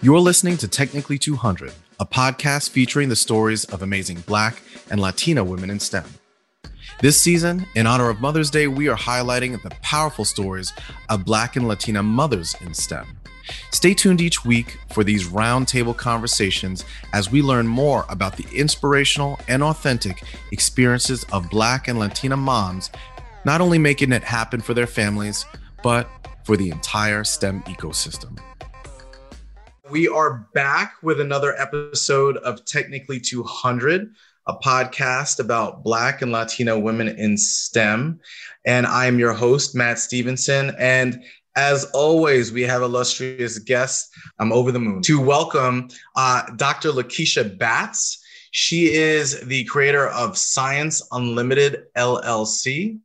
You're listening to Technically 200, a podcast featuring the stories of amazing Black and Latina women in STEM. This season, in honor of Mother's Day, we are highlighting the powerful stories of Black and Latina mothers in STEM. Stay tuned each week for these roundtable conversations as we learn more about the inspirational and authentic experiences of Black and Latina moms, not only making it happen for their families, but for the entire STEM ecosystem. We are back with another episode of Technically 200, a podcast about Black and Latino women in STEM. And I am your host, Matt Stevenson. And as always, we have illustrious guests. I'm over the moon to welcome uh, Dr. Lakeisha Batts. She is the creator of Science Unlimited LLC,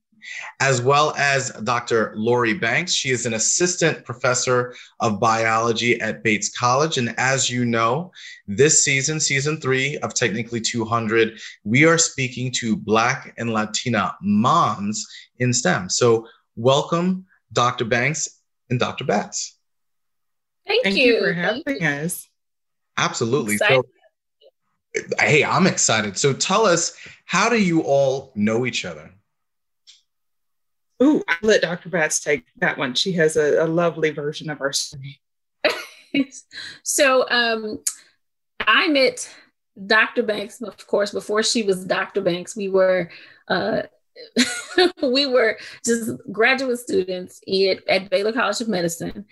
as well as Dr. Lori Banks. She is an assistant professor of biology at Bates College. And as you know, this season, season three of Technically 200, we are speaking to Black and Latina moms in STEM. So, welcome, Dr. Banks and Dr. Batts. Thank, Thank you. you for having us. Absolutely. So, hey, I'm excited. So, tell us, how do you all know each other? Ooh, I'll let Dr. Batts take that one. She has a, a lovely version of our story. so um, I met Dr. Banks, of course, before she was Dr. Banks. We were uh, we were just graduate students at, at Baylor College of Medicine,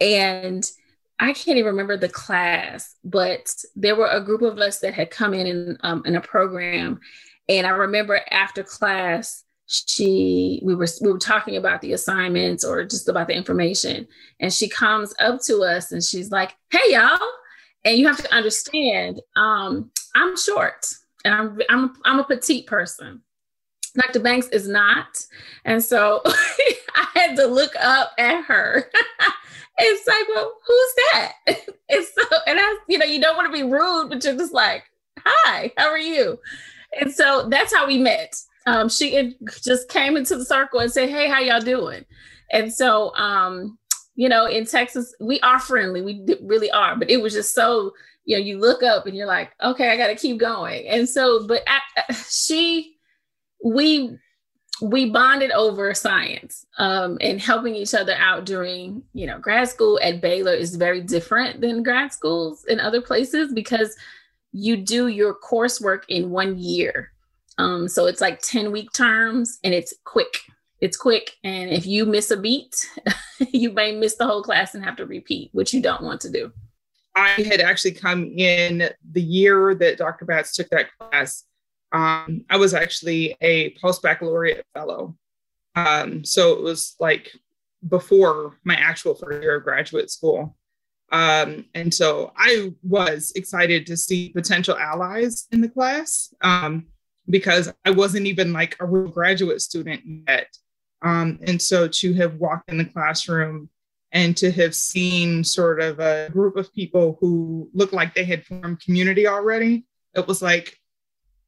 and I can't even remember the class, but there were a group of us that had come in in, um, in a program, and I remember after class she we were we were talking about the assignments or just about the information. And she comes up to us and she's like hey y'all. And you have to understand um i'm short and i'm i'm, I'm a petite person. Dr banks is not. And so i had to look up at her. It's like well who's that? And so and i you know you don't want to be rude but you're just like hi how are you? And so that's how we met um, she just came into the circle and said, "Hey, how y'all doing?" And so, um, you know, in Texas, we are friendly. We really are. But it was just so, you know, you look up and you're like, "Okay, I got to keep going." And so, but she, we, we bonded over science um, and helping each other out during, you know, grad school at Baylor is very different than grad schools in other places because you do your coursework in one year um, so it's like 10 week terms and it's quick. It's quick. And if you miss a beat, you may miss the whole class and have to repeat, which you don't want to do. I had actually come in the year that Dr. Batts took that class. Um, I was actually a post baccalaureate fellow. Um, so it was like before my actual first year of graduate school. Um, and so I was excited to see potential allies in the class. Um, because I wasn't even like a real graduate student yet. Um, and so to have walked in the classroom and to have seen sort of a group of people who looked like they had formed community already, it was like,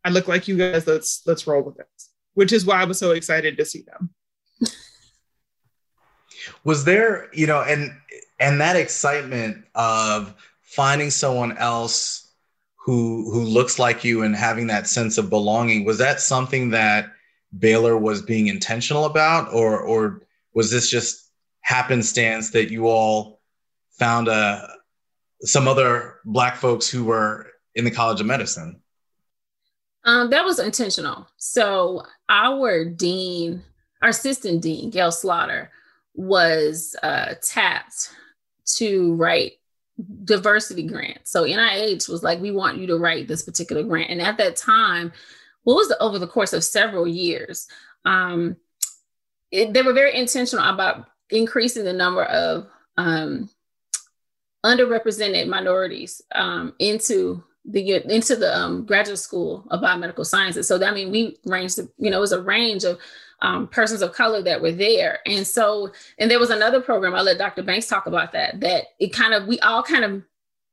I look like you guys, let's let's roll with this, which is why I was so excited to see them. Was there, you know, and and that excitement of finding someone else who who looks like you and having that sense of belonging was that something that Baylor was being intentional about or or was this just happenstance that you all found a uh, some other black folks who were in the College of Medicine? Um, that was intentional. So our dean, our assistant dean, Gail Slaughter, was uh, tapped to write diversity grant. So NIH was like, we want you to write this particular grant. And at that time, what was the, over the course of several years, um, it, they were very intentional about increasing the number of um, underrepresented minorities um, into the into the um, graduate school of biomedical sciences. So I mean, we ranged, you know, it was a range of um, persons of color that were there. And so, and there was another program, I'll let Dr. Banks talk about that, that it kind of, we all kind of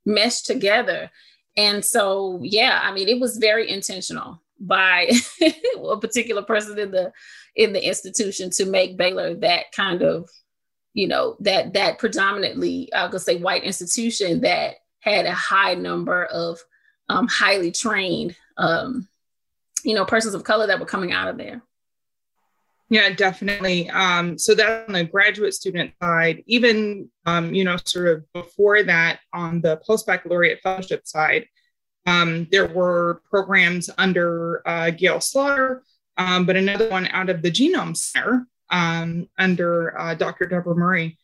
meshed together. And so, yeah, I mean, it was very intentional by a particular person in the in the institution to make Baylor that kind of, you know, that that predominantly, I will say, white institution that had a high number of um, highly trained, um, you know, persons of color that were coming out of there. Yeah, definitely. Um, so that on the graduate student side, even um, you know, sort of before that, on the post baccalaureate fellowship side, um, there were programs under uh, Gail Slaughter, um, but another one out of the Genome Center um, under uh, Dr. Deborah Murray,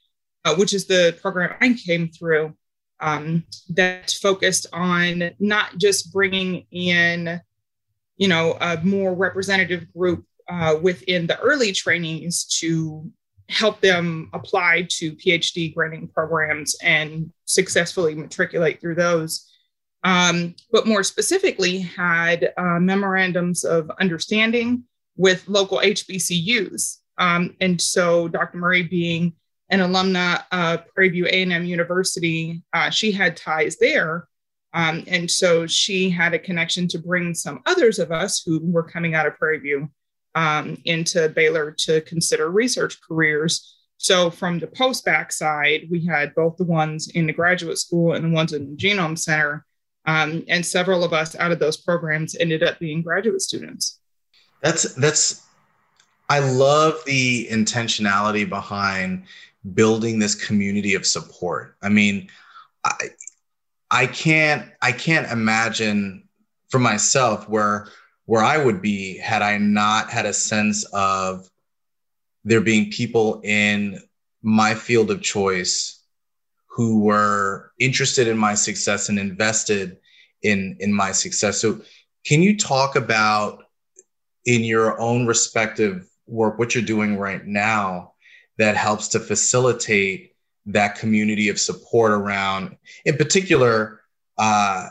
uh, which is the program I came through um, that focused on not just bringing in, you know, a more representative group uh, within the early trainings to help them apply to PhD granting programs and successfully matriculate through those. Um, but more specifically, had uh, memorandums of understanding with local HBCUs. Um, and so, Dr. Murray, being an alumna of Prairie View A&M University, uh, she had ties there. Um, and so she had a connection to bring some others of us who were coming out of Prairie View um, into Baylor to consider research careers. So from the post-bac side, we had both the ones in the graduate school and the ones in the Genome Center. Um, and several of us out of those programs ended up being graduate students. That's that's I love the intentionality behind building this community of support. I mean, I I can't I can't imagine for myself where where I would be had I not had a sense of there being people in my field of choice who were interested in my success and invested in in my success. So can you talk about in your own respective work what you're doing right now that helps to facilitate that community of support around in particular uh,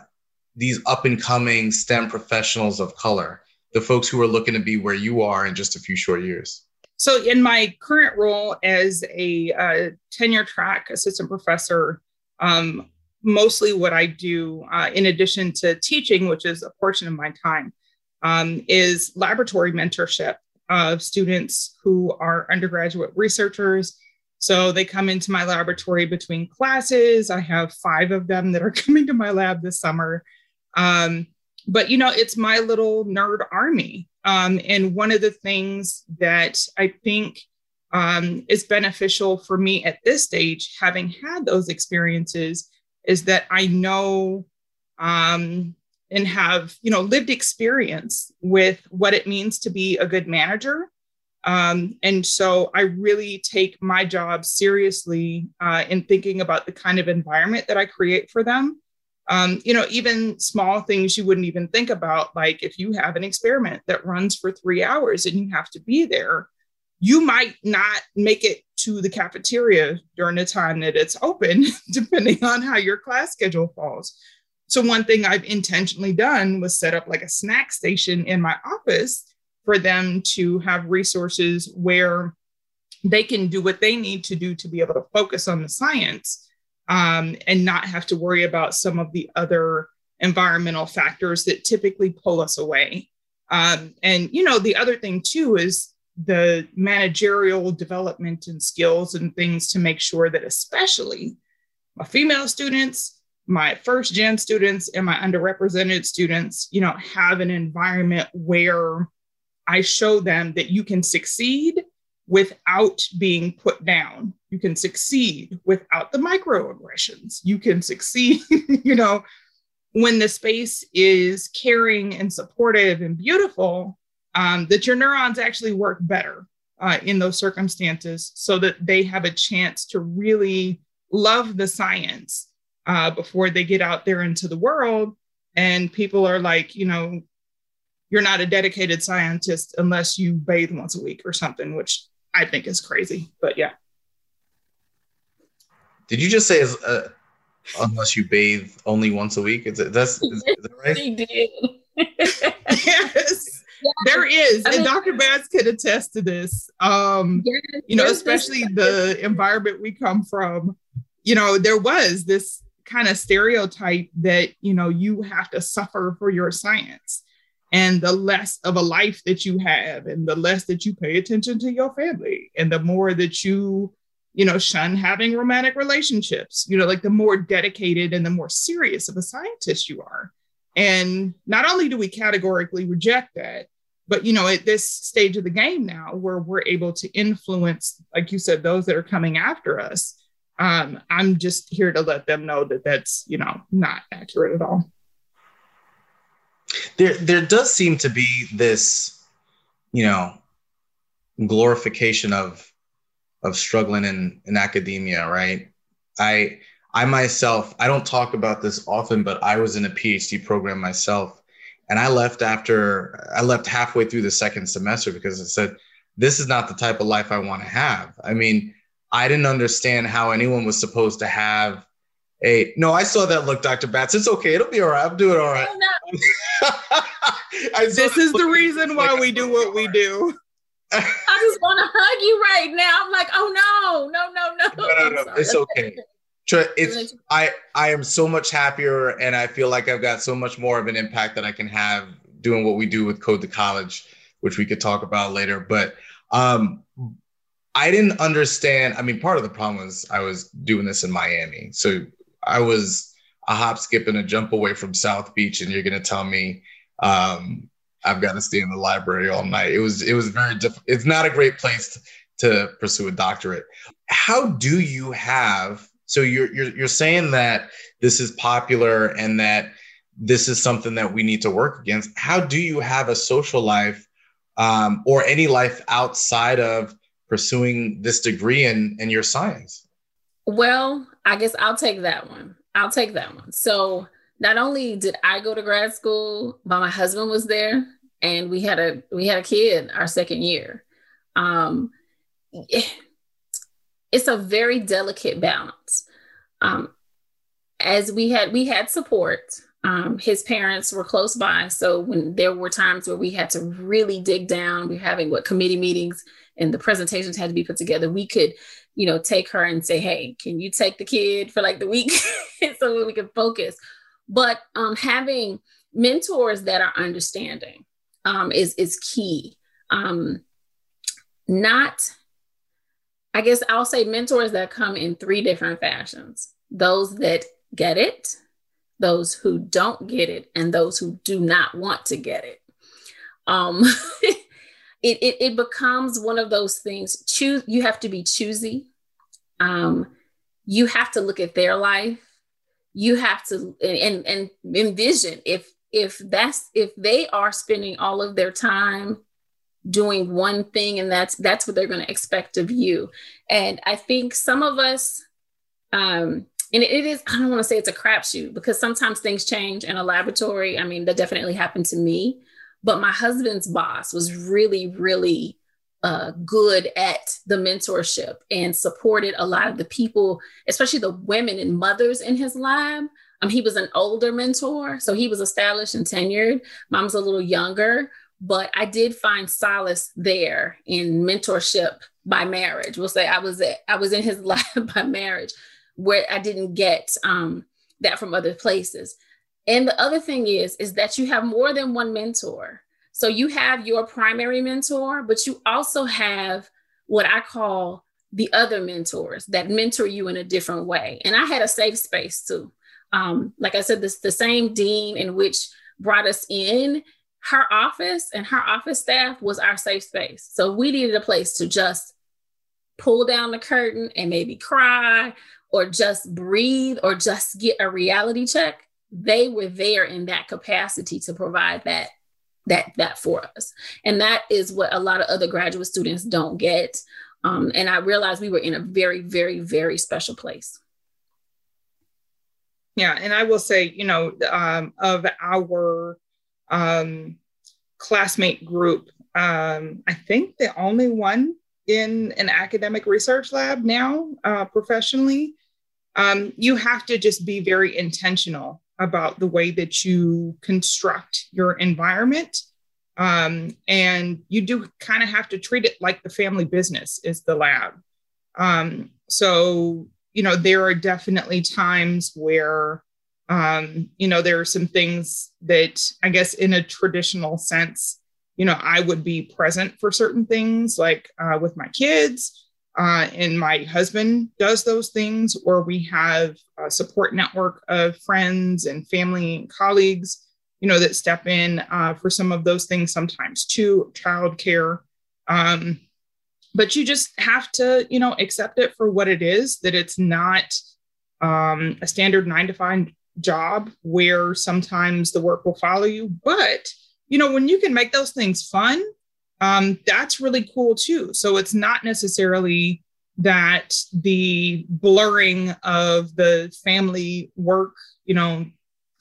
these up and coming STEM professionals of color, the folks who are looking to be where you are in just a few short years? So, in my current role as a uh, tenure track assistant professor, um, mostly what I do, uh, in addition to teaching, which is a portion of my time, um, is laboratory mentorship of students who are undergraduate researchers. So they come into my laboratory between classes. I have five of them that are coming to my lab this summer. Um, but you know, it's my little nerd army. Um, and one of the things that I think um, is beneficial for me at this stage, having had those experiences, is that I know um, and have you know lived experience with what it means to be a good manager um, and so i really take my job seriously uh, in thinking about the kind of environment that i create for them um, you know, even small things you wouldn't even think about, like if you have an experiment that runs for three hours and you have to be there, you might not make it to the cafeteria during the time that it's open, depending on how your class schedule falls. So, one thing I've intentionally done was set up like a snack station in my office for them to have resources where they can do what they need to do to be able to focus on the science um, and not have to worry about some of the other environmental factors that typically pull us away. Um, and, you know, the other thing too is the managerial development and skills and things to make sure that, especially my female students, my first gen students, and my underrepresented students, you know, have an environment where I show them that you can succeed without being put down. You can succeed without the microaggressions. You can succeed, you know, when the space is caring and supportive and beautiful, um, that your neurons actually work better uh, in those circumstances so that they have a chance to really love the science uh, before they get out there into the world. And people are like, you know, you're not a dedicated scientist unless you bathe once a week or something, which I think is crazy. But yeah. Did you just say uh, unless you bathe only once a week? Is it that's is, is that right? He did. yes. Yeah. There is, I and Dr. Batts could attest to this. Um, yes, you know, especially the environment we come from. You know, there was this kind of stereotype that you know you have to suffer for your science and the less of a life that you have and the less that you pay attention to your family and the more that you you know, shun having romantic relationships, you know, like the more dedicated and the more serious of a scientist you are. And not only do we categorically reject that, but you know, at this stage of the game now, where we're able to influence, like you said, those that are coming after us, um, I'm just here to let them know that that's you know not accurate at all. There, there does seem to be this, you know, glorification of of struggling in, in academia, right? I I myself, I don't talk about this often, but I was in a PhD program myself. And I left after I left halfway through the second semester because I said, this is not the type of life I want to have. I mean, I didn't understand how anyone was supposed to have a no, I saw that look, Dr. Batts. It's okay, it'll be all right. I'm doing all right. Oh, no. this is the reason why like, we do what we do. I just want to hug you right now. I'm like, oh no, no, no, no. No, no, no. It's okay. It's I I am so much happier and I feel like I've got so much more of an impact that I can have doing what we do with Code to College, which we could talk about later. But um I didn't understand. I mean, part of the problem was I was doing this in Miami. So I was a hop, skip, and a jump away from South Beach, and you're gonna tell me um, I've got to stay in the library all night. It was it was very difficult. It's not a great place to, to pursue a doctorate. How do you have? So you're you're you're saying that this is popular and that this is something that we need to work against. How do you have a social life um, or any life outside of pursuing this degree in in your science? Well, I guess I'll take that one. I'll take that one. So not only did I go to grad school, but my husband was there and we had a we had a kid our second year. Um, it's a very delicate balance. Um, as we had we had support. Um, his parents were close by, so when there were times where we had to really dig down, we we're having what committee meetings and the presentations had to be put together. We could, you know, take her and say, "Hey, can you take the kid for like the week so we could focus?" But um, having mentors that are understanding um, is is key. Um, not, I guess I'll say mentors that come in three different fashions: those that get it, those who don't get it, and those who do not want to get it. Um, it, it it becomes one of those things. Choose. You have to be choosy. Um, you have to look at their life you have to and and envision if if that's if they are spending all of their time doing one thing and that's that's what they're going to expect of you and i think some of us um and it is i don't want to say it's a crapshoot because sometimes things change in a laboratory i mean that definitely happened to me but my husband's boss was really really uh, good at the mentorship and supported a lot of the people, especially the women and mothers in his lab. Um, he was an older mentor, so he was established and tenured. Mom's a little younger, but I did find solace there in mentorship by marriage. We'll say I was at, I was in his lab by marriage, where I didn't get um, that from other places. And the other thing is, is that you have more than one mentor. So you have your primary mentor, but you also have what I call the other mentors that mentor you in a different way. And I had a safe space too. Um, like I said, this the same dean in which brought us in, her office and her office staff was our safe space. So we needed a place to just pull down the curtain and maybe cry or just breathe or just get a reality check. They were there in that capacity to provide that that that for us. And that is what a lot of other graduate students don't get. Um, and i realized we were in a very very very special place. Yeah and i will say you know um, of our um, classmate group um, i think the only one in an academic research lab now uh, professionally um, you have to just be very intentional about the way that you construct your environment. Um, and you do kind of have to treat it like the family business is the lab. Um, so, you know, there are definitely times where, um, you know, there are some things that I guess in a traditional sense, you know, I would be present for certain things like uh, with my kids. Uh, and my husband does those things, or we have a support network of friends and family and colleagues, you know, that step in uh, for some of those things sometimes too, childcare. Um, but you just have to, you know, accept it for what it is. That it's not um, a standard nine to five job where sometimes the work will follow you, but you know, when you can make those things fun um, that's really cool too. So it's not necessarily that the blurring of the family work, you know,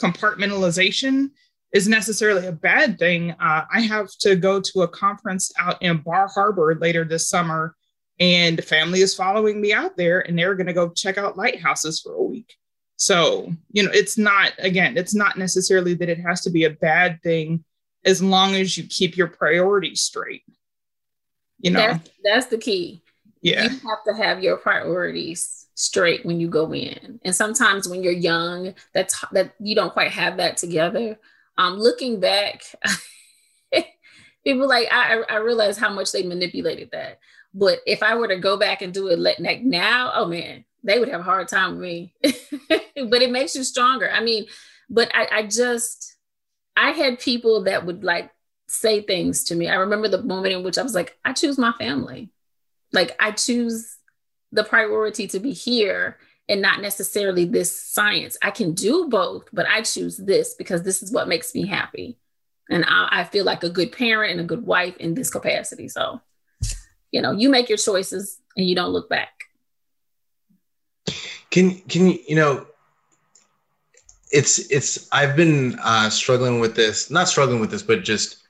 compartmentalization is necessarily a bad thing. Uh, I have to go to a conference out in Bar Harbor later this summer, and family is following me out there, and they're going to go check out lighthouses for a week. So, you know, it's not, again, it's not necessarily that it has to be a bad thing as long as you keep your priorities straight. You know, that's, that's the key. Yeah. You have to have your priorities straight when you go in. And sometimes when you're young, that's that you don't quite have that together. Um, looking back, people like I, I realize how much they manipulated that. But if I were to go back and do it like now, oh man, they would have a hard time with me. but it makes you stronger. I mean, but I, I just I had people that would like say things to me. I remember the moment in which I was like, I choose my family. Like I choose the priority to be here and not necessarily this science. I can do both, but I choose this because this is what makes me happy. And I, I feel like a good parent and a good wife in this capacity. So, you know, you make your choices and you don't look back. Can can you you know it's it's I've been uh, struggling with this, not struggling with this, but just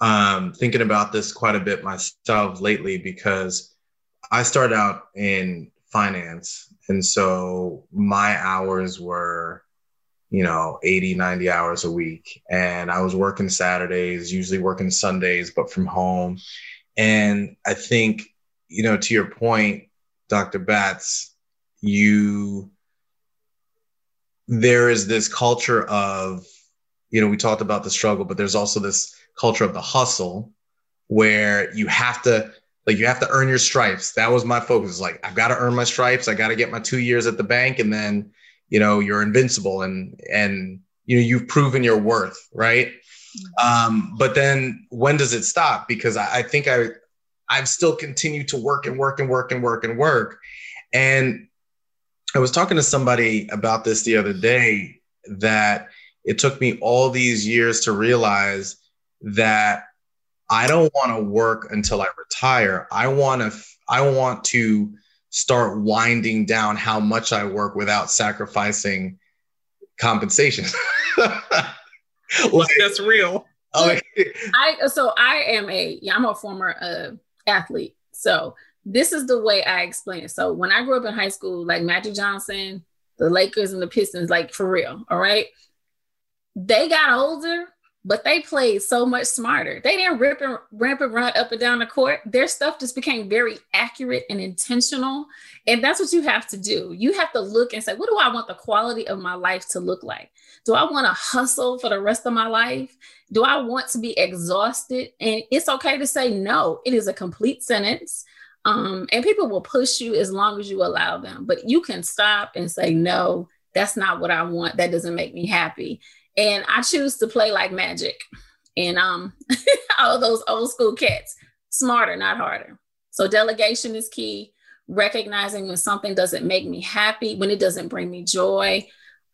um, thinking about this quite a bit myself lately because I started out in finance, and so my hours were, you know, 80, 90 hours a week, and I was working Saturdays, usually working Sundays, but from home, and I think, you know, to your point, Dr. Batts, you there is this culture of, you know, we talked about the struggle, but there's also this culture of the hustle where you have to like you have to earn your stripes. That was my focus. Like I've got to earn my stripes. I got to get my two years at the bank, and then you know you're invincible, and and you know you've proven your worth, right? Um, but then when does it stop? Because I, I think I I've still continued to work and work and work and work and work, and I was talking to somebody about this the other day that it took me all these years to realize that I don't want to work until I retire. I want to I want to start winding down how much I work without sacrificing compensation. like, that's real. Like, I so I am a yeah, I'm a former uh, athlete. So this is the way I explain it. So when I grew up in high school, like Magic Johnson, the Lakers and the Pistons, like for real, all right. They got older, but they played so much smarter. They didn't rip and ramp and run up and down the court. Their stuff just became very accurate and intentional. And that's what you have to do. You have to look and say, what do I want the quality of my life to look like? Do I want to hustle for the rest of my life? Do I want to be exhausted? And it's okay to say no. It is a complete sentence. Um, and people will push you as long as you allow them, but you can stop and say, no, that's not what I want. That doesn't make me happy. And I choose to play like magic. And um, all those old school cats, smarter, not harder. So delegation is key. Recognizing when something doesn't make me happy, when it doesn't bring me joy,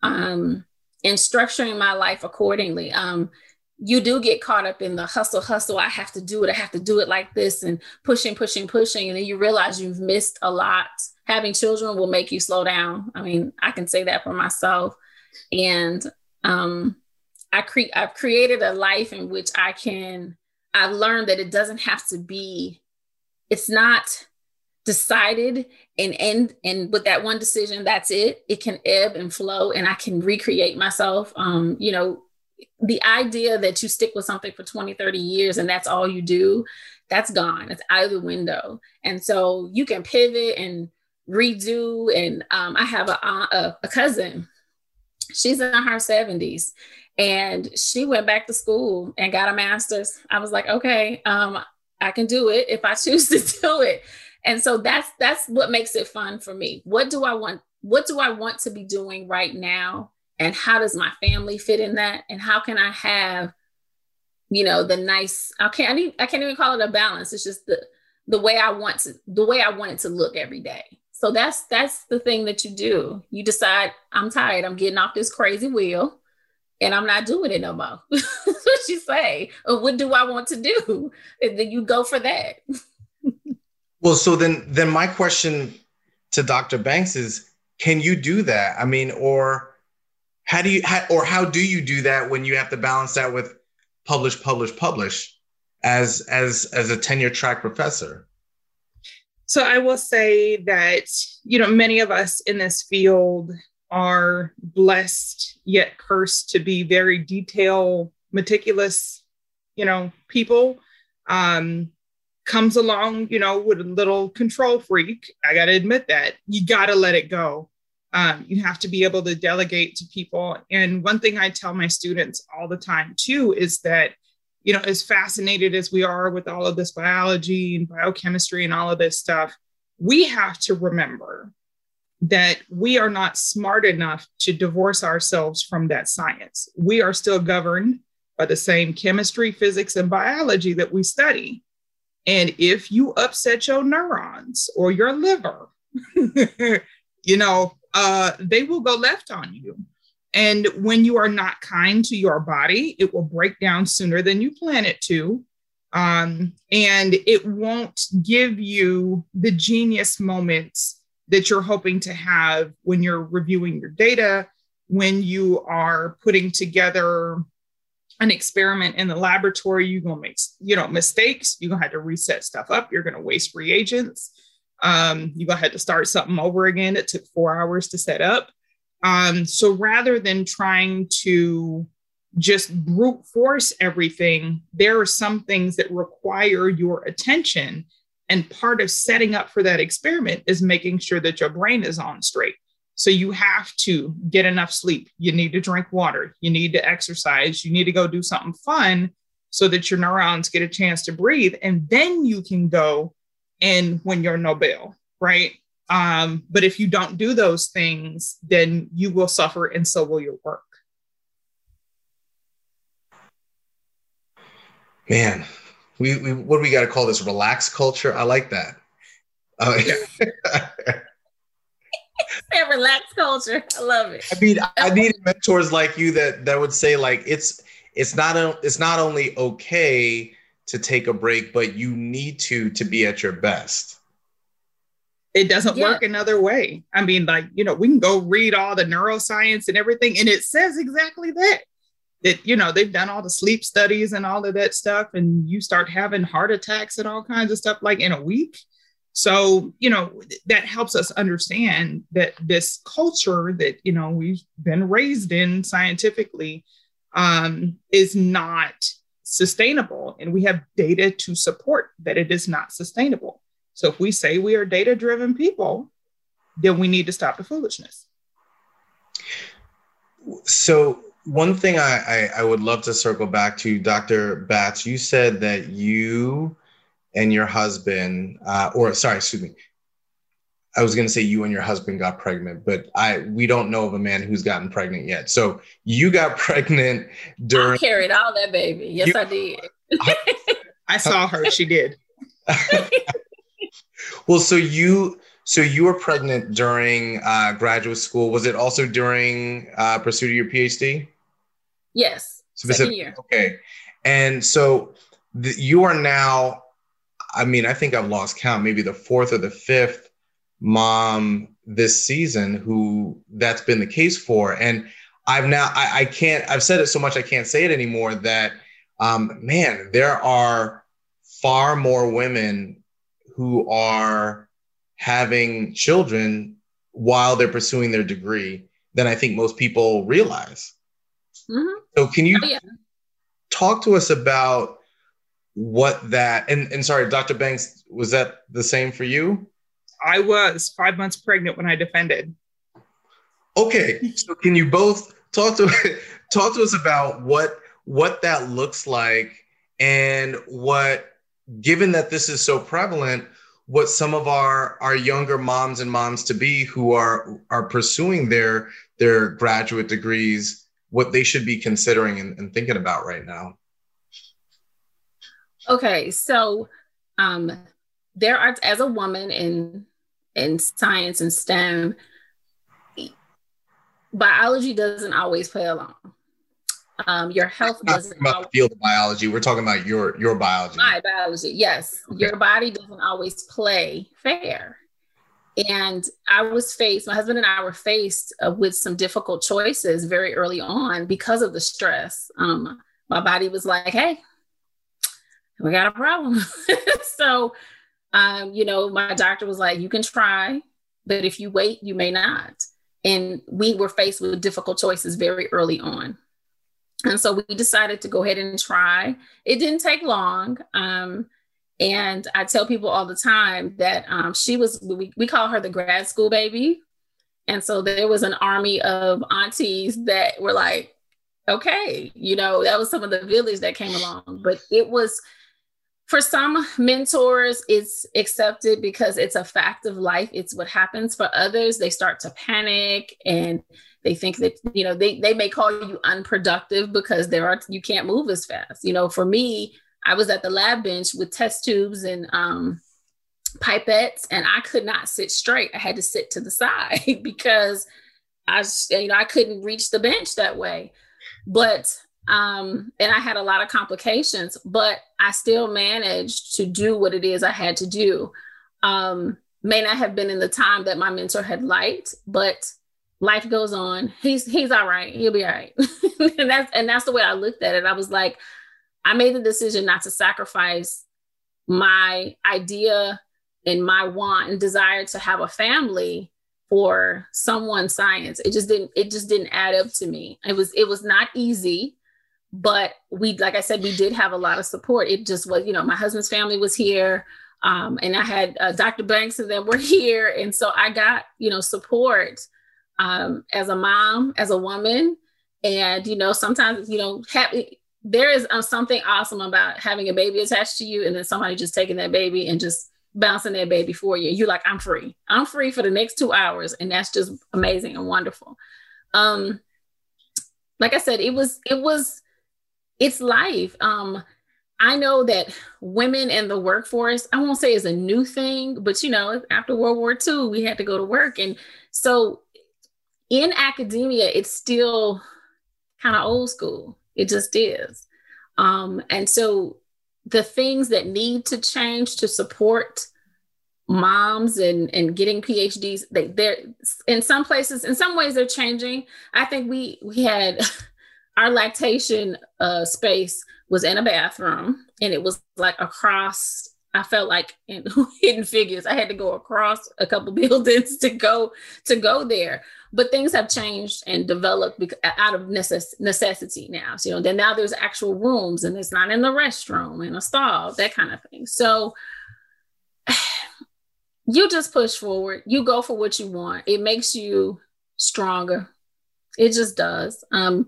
um, and structuring my life accordingly. Um, you do get caught up in the hustle, hustle. I have to do it. I have to do it like this and pushing, pushing, pushing. And then you realize you've missed a lot. Having children will make you slow down. I mean, I can say that for myself. And um, I cre- I've created a life in which I can, I've learned that it doesn't have to be, it's not decided and end and with that one decision that's it it can ebb and flow and i can recreate myself um you know the idea that you stick with something for 20, 30 years and that's all you do, that's gone. It's out of the window. And so you can pivot and redo. And um, I have a, a, a cousin, she's in her 70s and she went back to school and got a master's. I was like, okay, um, I can do it if I choose to do it. and so that's that's what makes it fun for me what do i want what do i want to be doing right now and how does my family fit in that? And how can i have you know the nice i can't I, need, I can't even call it a balance. It's just the the way i want to the way i want it to look every day. So that's that's the thing that you do. You decide i'm tired. I'm getting off this crazy wheel and i'm not doing it no more. What you say? Or what do i want to do? And then you go for that. Well so then then my question to dr banks is can you do that? I mean or how do you how, or how do you do that when you have to balance that with publish, publish, publish as as as a tenure track professor? So I will say that you know many of us in this field are blessed yet cursed to be very detail meticulous, you know, people. Um, comes along, you know, with a little control freak. I got to admit that you got to let it go. Um, you have to be able to delegate to people. And one thing I tell my students all the time too is that, you know, as fascinated as we are with all of this biology and biochemistry and all of this stuff, we have to remember that we are not smart enough to divorce ourselves from that science. We are still governed by the same chemistry, physics, and biology that we study. And if you upset your neurons or your liver, you know, uh, they will go left on you. And when you are not kind to your body, it will break down sooner than you plan it to. Um, and it won't give you the genius moments that you're hoping to have when you're reviewing your data, when you are putting together an experiment in the laboratory, you're gonna make you know mistakes, you're gonna have to reset stuff up, you're gonna waste reagents. Um, gonna have to start something over again. It took four hours to set up. Um, so rather than trying to just brute force everything, there are some things that require your attention. And part of setting up for that experiment is making sure that your brain is on straight. So you have to get enough sleep. You need to drink water. You need to exercise. You need to go do something fun so that your neurons get a chance to breathe. And then you can go and win your Nobel, right? Um, but if you don't do those things, then you will suffer and so will your work. Man, we, we what do we got to call this? Relaxed culture. I like that. Uh, that relaxed culture. I love it. I mean, I need mentors like you that that would say like it's it's not a, it's not only okay to take a break, but you need to to be at your best. It doesn't yeah. work another way. I mean, like, you know, we can go read all the neuroscience and everything, and it says exactly that. That, you know, they've done all the sleep studies and all of that stuff, and you start having heart attacks and all kinds of stuff like in a week. So, you know, that helps us understand that this culture that, you know, we've been raised in scientifically um, is not sustainable. And we have data to support that it is not sustainable. So if we say we are data driven people, then we need to stop the foolishness. So, one thing I, I, I would love to circle back to, Dr. Batts, you said that you and your husband, uh, or sorry, excuse me, I was going to say you and your husband got pregnant, but I we don't know of a man who's gotten pregnant yet. So you got pregnant during. I carried all that baby. Yes, you, I did. I, I saw her. She did. well, so you so you were pregnant during uh, graduate school. Was it also during uh, pursuit of your PhD? Yes, second year. Okay, and so the, you are now. I mean, I think I've lost count. Maybe the fourth or the fifth mom this season who that's been the case for. And I've now, I, I can't, I've said it so much I can't say it anymore that, um, man, there are far more women who are having children while they're pursuing their degree than I think most people realize. Mm-hmm. So, can you oh, yeah. talk to us about what that and, and sorry, Dr. Banks, was that the same for you? I was five months pregnant when I defended. Okay, so can you both talk to talk to us about what what that looks like and what given that this is so prevalent what some of our our younger moms and moms to be who are are pursuing their their graduate degrees what they should be considering and, and thinking about right now okay so um there are as a woman in in science and stem biology doesn't always play along um, your health doesn't about always, the field of biology. We're talking about your your biology. My biology, yes. Okay. Your body doesn't always play fair. And I was faced, my husband and I were faced uh, with some difficult choices very early on because of the stress. Um, my body was like, hey, we got a problem. so, um, you know, my doctor was like, you can try, but if you wait, you may not. And we were faced with difficult choices very early on. And so we decided to go ahead and try. It didn't take long. Um, and I tell people all the time that um, she was, we, we call her the grad school baby. And so there was an army of aunties that were like, okay, you know, that was some of the village that came along. But it was, for some mentors, it's accepted because it's a fact of life. It's what happens. For others, they start to panic and they think that you know they they may call you unproductive because there are you can't move as fast you know for me i was at the lab bench with test tubes and um, pipettes and i could not sit straight i had to sit to the side because i you know i couldn't reach the bench that way but um, and i had a lot of complications but i still managed to do what it is i had to do um, may not have been in the time that my mentor had liked but life goes on. He's he's all right. He'll be all right. and that's and that's the way I looked at it. I was like, I made the decision not to sacrifice my idea and my want and desire to have a family for someone's science. It just didn't it just didn't add up to me. It was it was not easy, but we like I said we did have a lot of support. It just was, you know, my husband's family was here. Um, and I had uh, Dr. Banks and them were here. And so I got, you know, support um, as a mom, as a woman. And, you know, sometimes, you know, happy, there is uh, something awesome about having a baby attached to you and then somebody just taking that baby and just bouncing that baby for you. You're like, I'm free. I'm free for the next two hours. And that's just amazing and wonderful. Um, like I said, it was, it was, it's life. Um, I know that women in the workforce, I won't say is a new thing, but you know, after World War II, we had to go to work. And so in academia, it's still kind of old school. It just is. Um, and so the things that need to change to support moms and and getting PhDs, they they're in some places, in some ways they're changing. I think we we had our lactation uh, space was in a bathroom and it was like across I felt like in Hidden Figures, I had to go across a couple buildings to go to go there. But things have changed and developed out of necess- necessity now. So you know, then now there's actual rooms, and it's not in the restroom and a stall, that kind of thing. So you just push forward. You go for what you want. It makes you stronger. It just does. Um,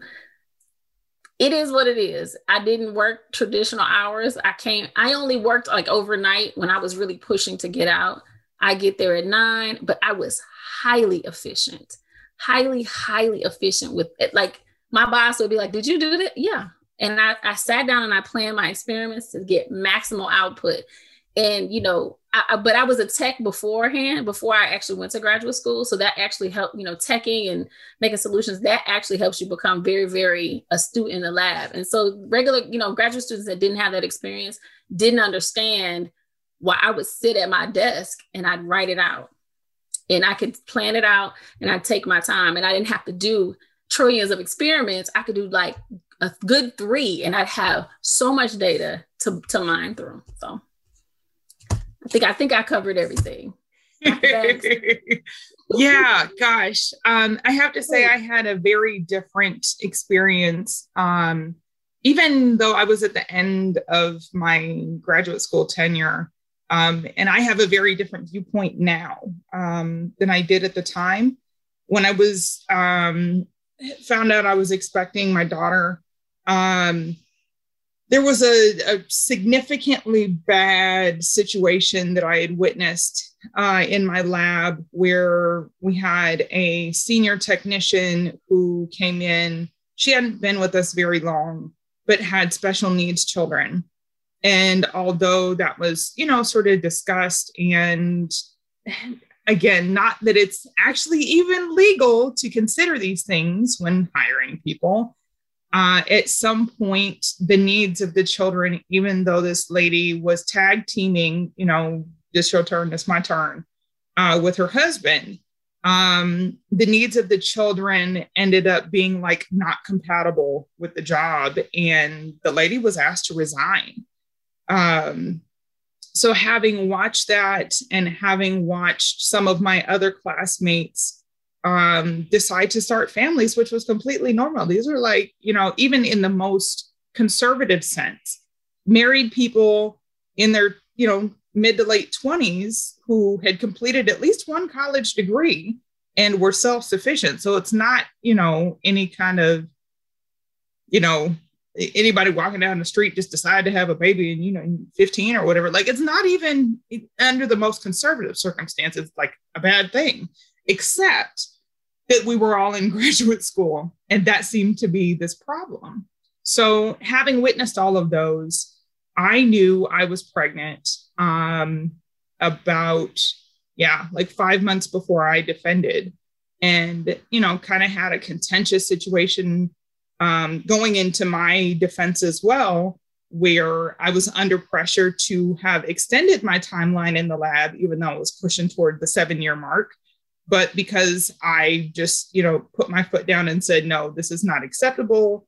it is what it is. I didn't work traditional hours. I can't, I only worked like overnight when I was really pushing to get out. I get there at nine, but I was highly efficient, highly, highly efficient with it. Like my boss would be like, Did you do that? Yeah. And I, I sat down and I planned my experiments to get maximal output. And, you know, I, but I was a tech beforehand, before I actually went to graduate school. So that actually helped, you know, teching and making solutions. That actually helps you become very, very astute in the lab. And so regular, you know, graduate students that didn't have that experience didn't understand why I would sit at my desk and I'd write it out. And I could plan it out and I'd take my time and I didn't have to do trillions of experiments. I could do like a good three and I'd have so much data to, to mine through. So I think I think I covered everything. yeah, gosh. Um, I have to say I had a very different experience. Um, even though I was at the end of my graduate school tenure, um, and I have a very different viewpoint now um, than I did at the time. When I was um, found out I was expecting my daughter, um, there was a, a, significantly bad situation that I had witnessed uh, in my lab where we had a senior technician who came in. She hadn't been with us very long, but had special needs children. And although that was, you know, sort of discussed, and again, not that it's actually even legal to consider these things when hiring people uh, at some point the needs of the children even though this lady was tag teaming you know this your turn this my turn uh, with her husband um, the needs of the children ended up being like not compatible with the job and the lady was asked to resign. Um, so having watched that and having watched some of my other classmates um, decide to start families, which was completely normal. These are like, you know, even in the most conservative sense, married people in their, you know, mid to late 20s who had completed at least one college degree and were self sufficient. So it's not, you know, any kind of, you know, anybody walking down the street just decide to have a baby and you know 15 or whatever like it's not even under the most conservative circumstances like a bad thing except that we were all in graduate school. And that seemed to be this problem. So, having witnessed all of those, I knew I was pregnant um, about, yeah, like five months before I defended. And, you know, kind of had a contentious situation um, going into my defense as well, where I was under pressure to have extended my timeline in the lab, even though it was pushing toward the seven year mark but because I just, you know, put my foot down and said, no, this is not acceptable.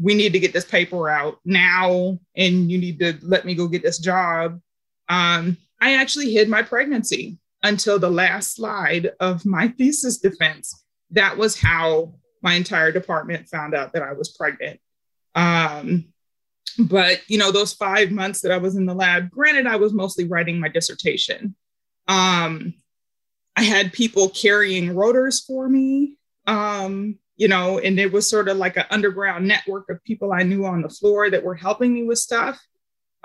We need to get this paper out now, and you need to let me go get this job. Um, I actually hid my pregnancy until the last slide of my thesis defense. That was how my entire department found out that I was pregnant. Um, but you know, those five months that I was in the lab, granted, I was mostly writing my dissertation. Um, I had people carrying rotors for me, um, you know, and it was sort of like an underground network of people I knew on the floor that were helping me with stuff.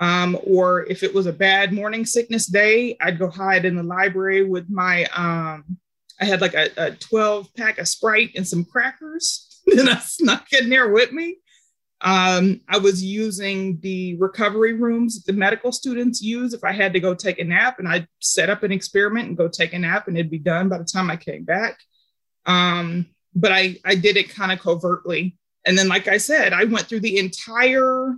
Um, or if it was a bad morning sickness day, I'd go hide in the library with my, um, I had like a, a 12 pack of Sprite and some crackers and I snuck in there with me. Um, I was using the recovery rooms the medical students use if I had to go take a nap, and I'd set up an experiment and go take a nap, and it'd be done by the time I came back. Um, but I, I did it kind of covertly. And then, like I said, I went through the entire,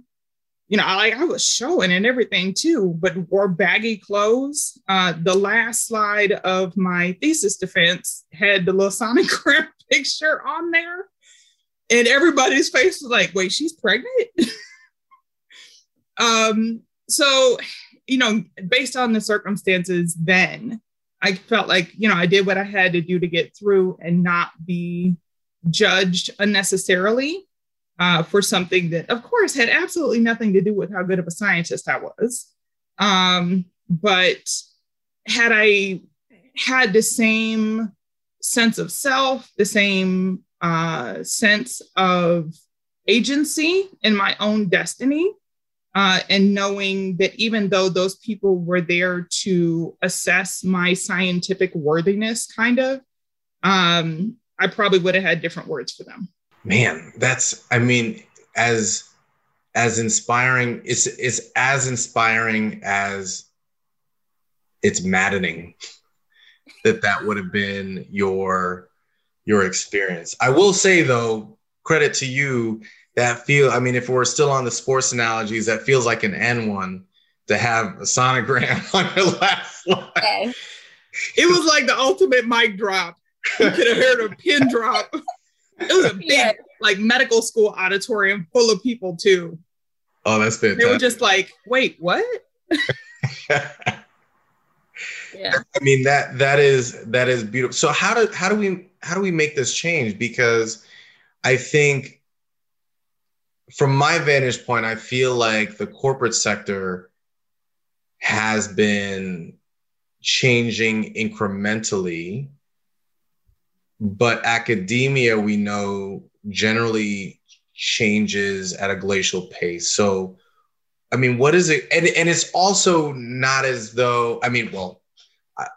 you know, I, I was showing and everything too, but wore baggy clothes. Uh, the last slide of my thesis defense had the little sonogram picture on there and everybody's face was like, wait, she's pregnant? um, so, you know, based on the circumstances then, I felt like, you know, I did what I had to do to get through and not be judged unnecessarily uh, for something that, of course, had absolutely nothing to do with how good of a scientist I was. Um, but had I had the same sense of self, the same uh, sense of agency in my own destiny. Uh, and knowing that even though those people were there to assess my scientific worthiness, kind of, um, I probably would have had different words for them. Man, that's, I mean, as as inspiring, it's it's as inspiring as it's maddening that that would have been your your experience. I will say though, credit to you that feel. I mean, if we're still on the sports analogies, that feels like an N one to have a sonogram on your last slide. Okay. It was like the ultimate mic drop. You could have heard a pin drop. It was a big, yeah. like medical school auditorium full of people too. Oh, that's fantastic. They were just like, "Wait, what?" yeah. I mean that that is that is beautiful. So how do how do we how do we make this change? Because I think from my vantage point, I feel like the corporate sector has been changing incrementally, but academia, we know, generally changes at a glacial pace. So, I mean, what is it? And, and it's also not as though, I mean, well,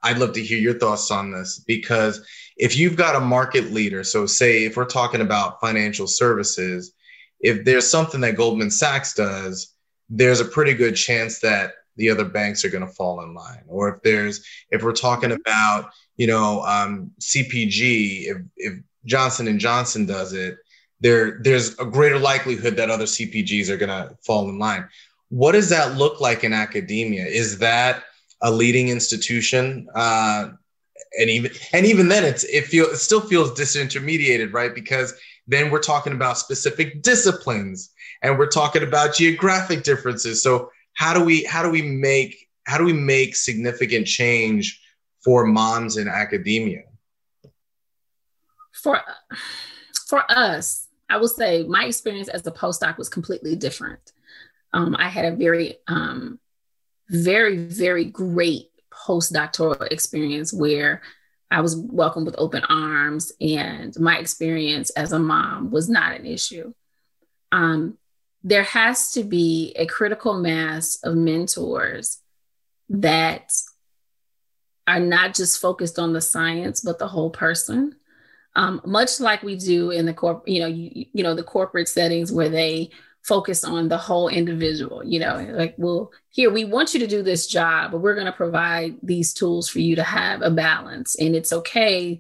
I'd love to hear your thoughts on this because if you've got a market leader, so say if we're talking about financial services, if there's something that Goldman Sachs does, there's a pretty good chance that the other banks are going to fall in line. Or if there's, if we're talking about, you know, um, CPG, if, if Johnson and Johnson does it, there, there's a greater likelihood that other CPGs are going to fall in line. What does that look like in academia? Is that a leading institution? Uh, and even and even then, it's it feel it still feels disintermediated, right? Because then we're talking about specific disciplines and we're talking about geographic differences. So how do we how do we make how do we make significant change for moms in academia? For for us, I will say my experience as a postdoc was completely different. Um, I had a very, um, very, very great postdoctoral experience where I was welcomed with open arms, and my experience as a mom was not an issue. Um, there has to be a critical mass of mentors that are not just focused on the science, but the whole person. Um, much like we do in the corp, you know, you, you know, the corporate settings where they focus on the whole individual you know like well here we want you to do this job but we're going to provide these tools for you to have a balance and it's okay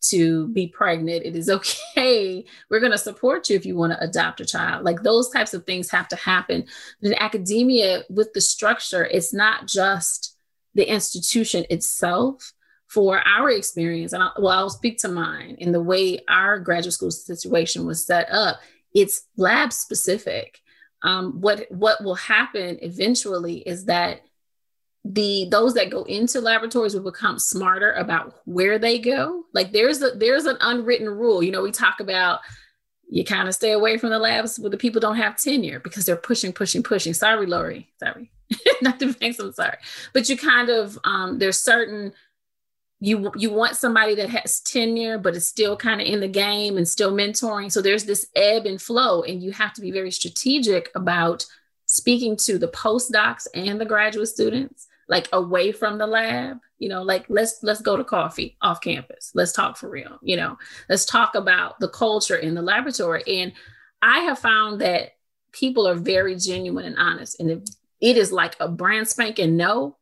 to be pregnant. It is okay. We're going to support you if you want to adopt a child. Like those types of things have to happen. But in academia with the structure it's not just the institution itself. For our experience and I, well i'll speak to mine in the way our graduate school situation was set up it's lab specific. Um, what what will happen eventually is that the those that go into laboratories will become smarter about where they go. Like there's a there's an unwritten rule. You know, we talk about you kind of stay away from the labs where the people don't have tenure because they're pushing, pushing, pushing. Sorry, Lori. Sorry. Not to Banks, I'm sorry. But you kind of um, there's certain you you want somebody that has tenure but is still kind of in the game and still mentoring. So there's this ebb and flow and you have to be very strategic about speaking to the postdocs and the graduate students like away from the lab you know like let's let's go to coffee off campus. Let's talk for real you know. Let's talk about the culture in the laboratory. And i have found that people are very genuine and honest and it is like a brand spanking no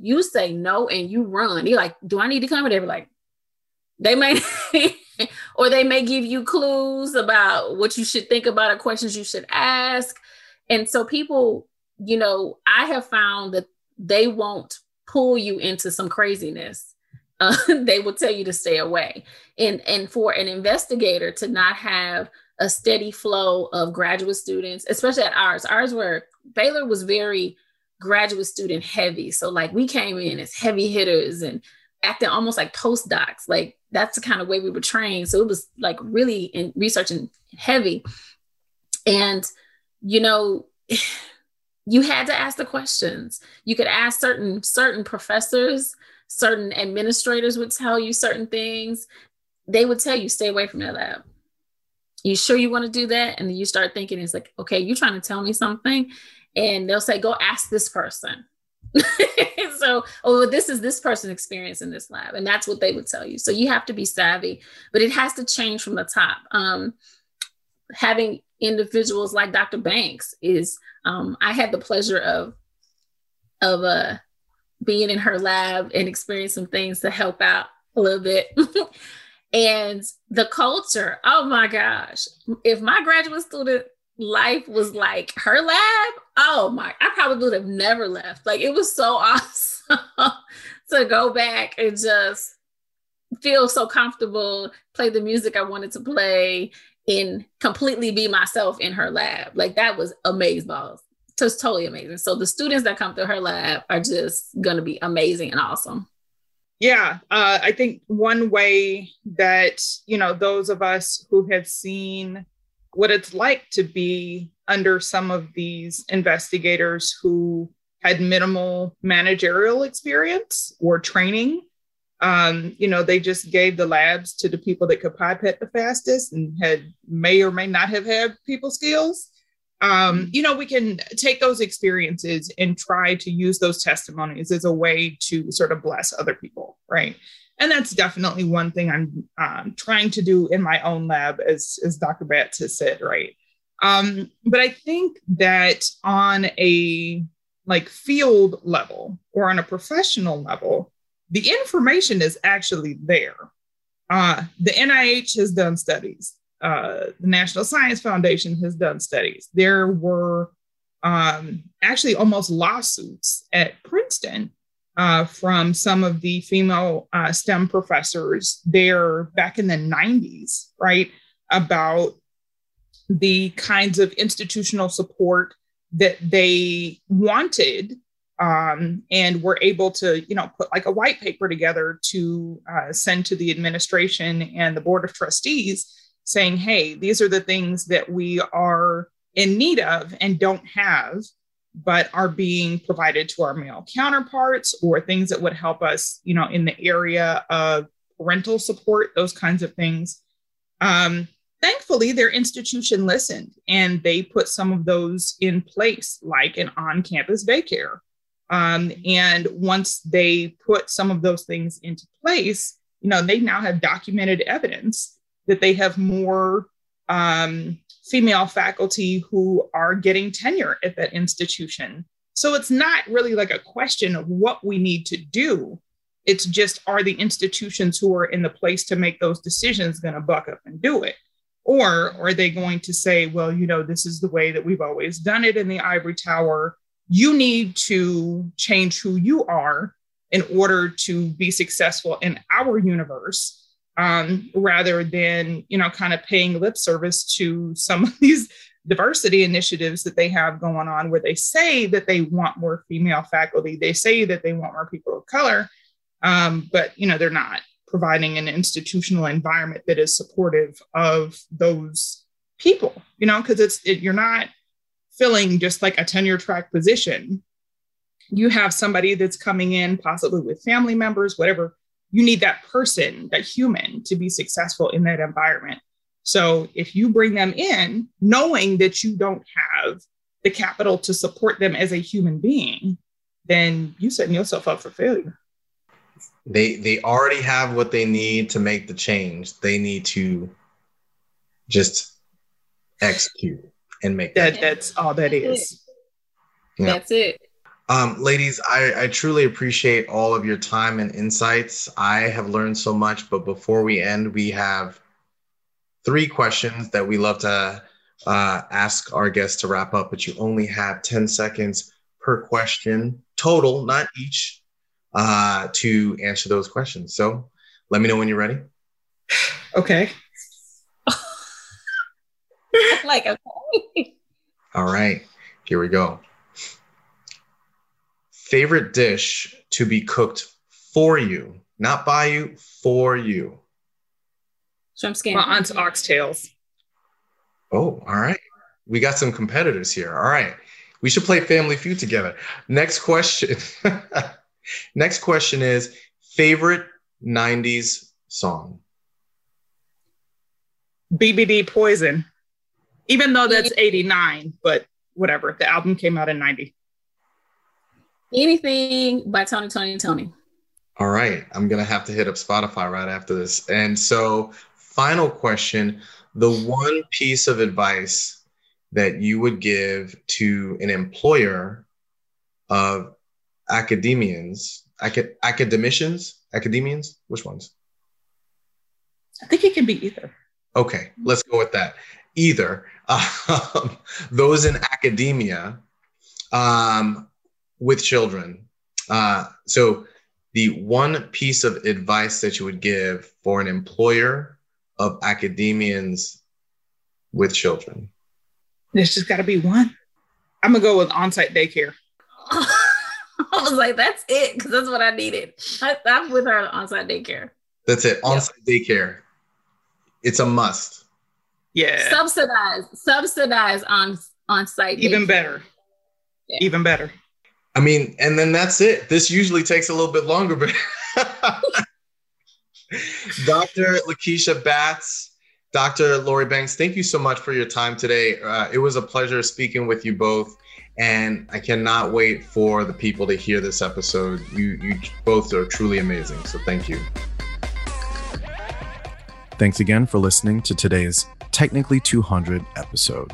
you say no and you run. You're like, do I need to come? And they're like, they may, or they may give you clues about what you should think about or questions you should ask. And so people, you know, I have found that they won't pull you into some craziness. Uh, they will tell you to stay away. And and for an investigator to not have a steady flow of graduate students, especially at ours, ours were Baylor was very graduate student heavy. So like we came in as heavy hitters and acting almost like postdocs. Like that's the kind of way we were trained. So it was like really in researching heavy. And you know, you had to ask the questions. You could ask certain certain professors, certain administrators would tell you certain things. They would tell you stay away from that lab. You sure you want to do that? And then you start thinking it's like, okay, you're trying to tell me something and they'll say, go ask this person. so, oh, this is this person experience in this lab. And that's what they would tell you. So you have to be savvy, but it has to change from the top. Um, having individuals like Dr. Banks is, um, I had the pleasure of, of uh, being in her lab and experiencing some things to help out a little bit. and the culture, oh my gosh, if my graduate student life was like her lab, oh my, I probably would have never left. Like it was so awesome to go back and just feel so comfortable, play the music I wanted to play, and completely be myself in her lab. Like that was amazing balls. Just totally amazing. So the students that come through her lab are just gonna be amazing and awesome. Yeah, uh, I think one way that you know those of us who have seen what it's like to be under some of these investigators who had minimal managerial experience or training. Um, you know, they just gave the labs to the people that could pipette the fastest and had may or may not have had people skills. um, you know, we can take those experiences and try to use those testimonies as a way to sort of bless other people, right? And that's definitely one thing I'm um, trying to do in my own lab, as, as Dr. Batts has said, right? Um, but I think that on a like field level or on a professional level, the information is actually there. Uh, the NIH has done studies. Uh, the National Science Foundation has done studies. There were um, actually almost lawsuits at Princeton uh, from some of the female uh, STEM professors there back in the 90s, right? About the kinds of institutional support that they wanted um, and were able to you know put like a white paper together to uh, send to the administration and the board of trustees saying hey these are the things that we are in need of and don't have but are being provided to our male counterparts or things that would help us you know in the area of parental support those kinds of things. Um, thankfully their institution listened and they put some of those in place like an on-campus daycare. Um, and once they put some of those things into place you know they now have documented evidence that they have more um, female faculty who are getting tenure at that institution. So it's not really like a question of what we need to do. It's just are the institutions who are in the place to make those decisions going to buck up and do it? Or are they going to say, well, you know, this is the way that we've always done it in the ivory tower? You need to change who you are in order to be successful in our universe um, rather than, you know, kind of paying lip service to some of these diversity initiatives that they have going on where they say that they want more female faculty they say that they want more people of color um, but you know they're not providing an institutional environment that is supportive of those people you know because it's it, you're not filling just like a tenure track position. You have somebody that's coming in possibly with family members whatever you need that person that human to be successful in that environment so if you bring them in knowing that you don't have the capital to support them as a human being then you're setting yourself up for failure they they already have what they need to make the change. They need to just execute and make that. that that's all that is. Yeah. That's it. Um, ladies, I, I truly appreciate all of your time and insights. I have learned so much, but before we end, we have three questions that we love to uh, ask our guests to wrap up, but you only have 10 seconds per question total, not each uh, to answer those questions. So let me know when you're ready. Okay. like, okay. All right, here we go. Favorite dish to be cooked for you, not by you, for you. Shrimp skin. My aunt's oxtails. Oh, all right. We got some competitors here. All right. We should play Family Feud together. Next question. Next question is favorite 90s song? BBD Poison. Even though that's 89, but whatever. The album came out in 90. Anything by Tony, Tony, Tony. All right. I'm going to have to hit up Spotify right after this. And so, final question the one piece of advice that you would give to an employer of academians, acad- academicians, academians, which ones? I think it can be either. Okay, let's go with that. Either um, those in academia um, with children. Uh, so, the one piece of advice that you would give for an employer of academians with children? There's just got to be one. I'm gonna go with on-site daycare. I was like, that's it, because that's what I needed. I, am with her on site daycare. That's it. On site yep. daycare. It's a must. Yeah. Subsidized, subsidized on on site. Even better. Yeah. Even better. I mean, and then that's it. This usually takes a little bit longer, but Dr. Lakeisha Batts, Dr. Lori Banks, thank you so much for your time today. Uh, it was a pleasure speaking with you both, and I cannot wait for the people to hear this episode. You, you both are truly amazing. So thank you. Thanks again for listening to today's Technically 200 episode.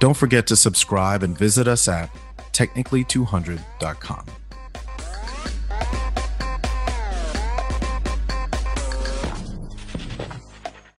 Don't forget to subscribe and visit us at technically200.com.